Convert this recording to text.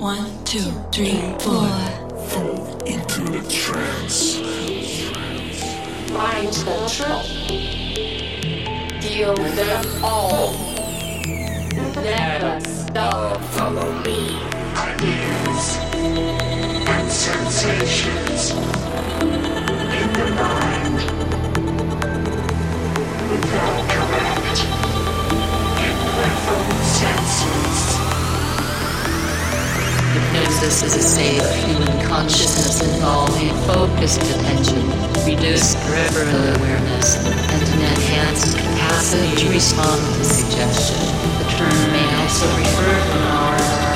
One, two, three, four. Fall into a trance. Mind control. Feel them all. Never stop. Follow me. Ideas and sensations in the mind. Without Hypnosis is a state of human consciousness involving focused attention, reduced peripheral awareness, and an enhanced capacity to respond to suggestion. The term may also refer to an